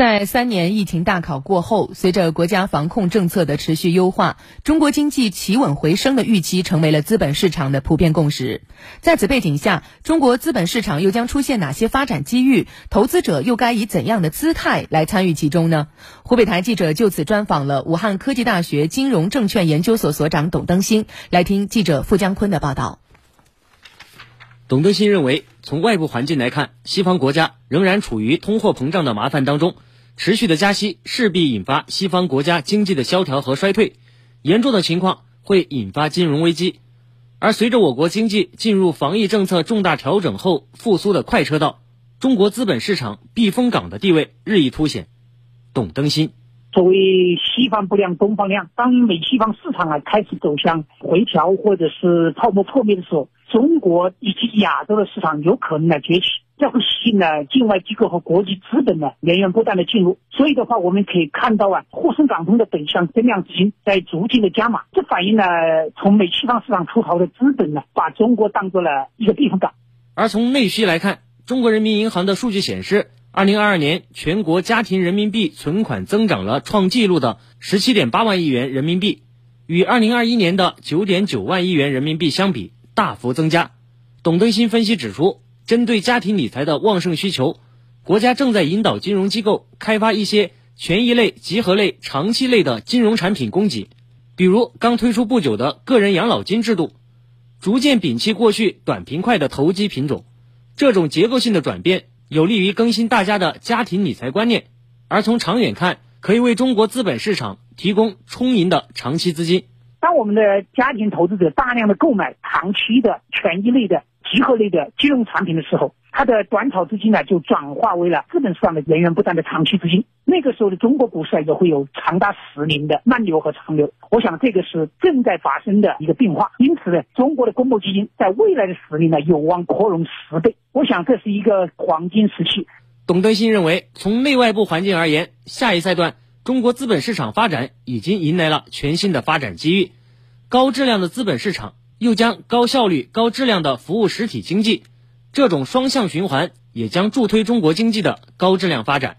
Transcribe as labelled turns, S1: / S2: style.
S1: 在三年疫情大考过后，随着国家防控政策的持续优化，中国经济企稳回升的预期成为了资本市场的普遍共识。在此背景下，中国资本市场又将出现哪些发展机遇？投资者又该以怎样的姿态来参与其中呢？湖北台记者就此专访了武汉科技大学金融证券研究所所长董登新，来听记者付江坤的报道。
S2: 董登新认为，从外部环境来看，西方国家仍然处于通货膨胀的麻烦当中。持续的加息势必引发西方国家经济的萧条和衰退，严重的情况会引发金融危机。而随着我国经济进入防疫政策重大调整后复苏的快车道，中国资本市场避风港的地位日益凸显。董登新，
S3: 作为西方不亮东方亮，当美西方市场啊开始走向回调或者是泡沫破灭的时候，中国以及亚洲的市场有可能来崛起。这会吸引了境外机构和国际资本呢源源不断的进入，所以的话，我们可以看到啊，沪深港通的北向增量资金在逐渐的加码，这反映了从美西方市场出逃的资本呢，把中国当做了一个避风港。
S2: 而从内需来看，中国人民银行的数据显示，二零二二年全国家庭人民币存款增长了创纪录的十七点八万亿元人民币，与二零二一年的九点九万亿元人民币相比，大幅增加。董登新分析指出。针对家庭理财的旺盛需求，国家正在引导金融机构开发一些权益类、集合类、长期类的金融产品供给，比如刚推出不久的个人养老金制度，逐渐摒弃过去短平快的投机品种。这种结构性的转变有利于更新大家的家庭理财观念，而从长远看，可以为中国资本市场提供充盈的长期资金。
S3: 当我们的家庭投资者大量的购买长期的权益类的。集合类的金融产品的时候，它的短炒资金呢就转化为了资本市场的源源不断的长期资金。那个时候的中国股市啊也会有长达十年的慢牛和长牛。我想这个是正在发生的一个变化。因此呢，中国的公募基金在未来的十年呢有望扩容十倍。我想这是一个黄金时期。
S2: 董登新认为，从内外部环境而言，下一赛段中国资本市场发展已经迎来了全新的发展机遇，高质量的资本市场。又将高效率、高质量的服务实体经济，这种双向循环也将助推中国经济的高质量发展。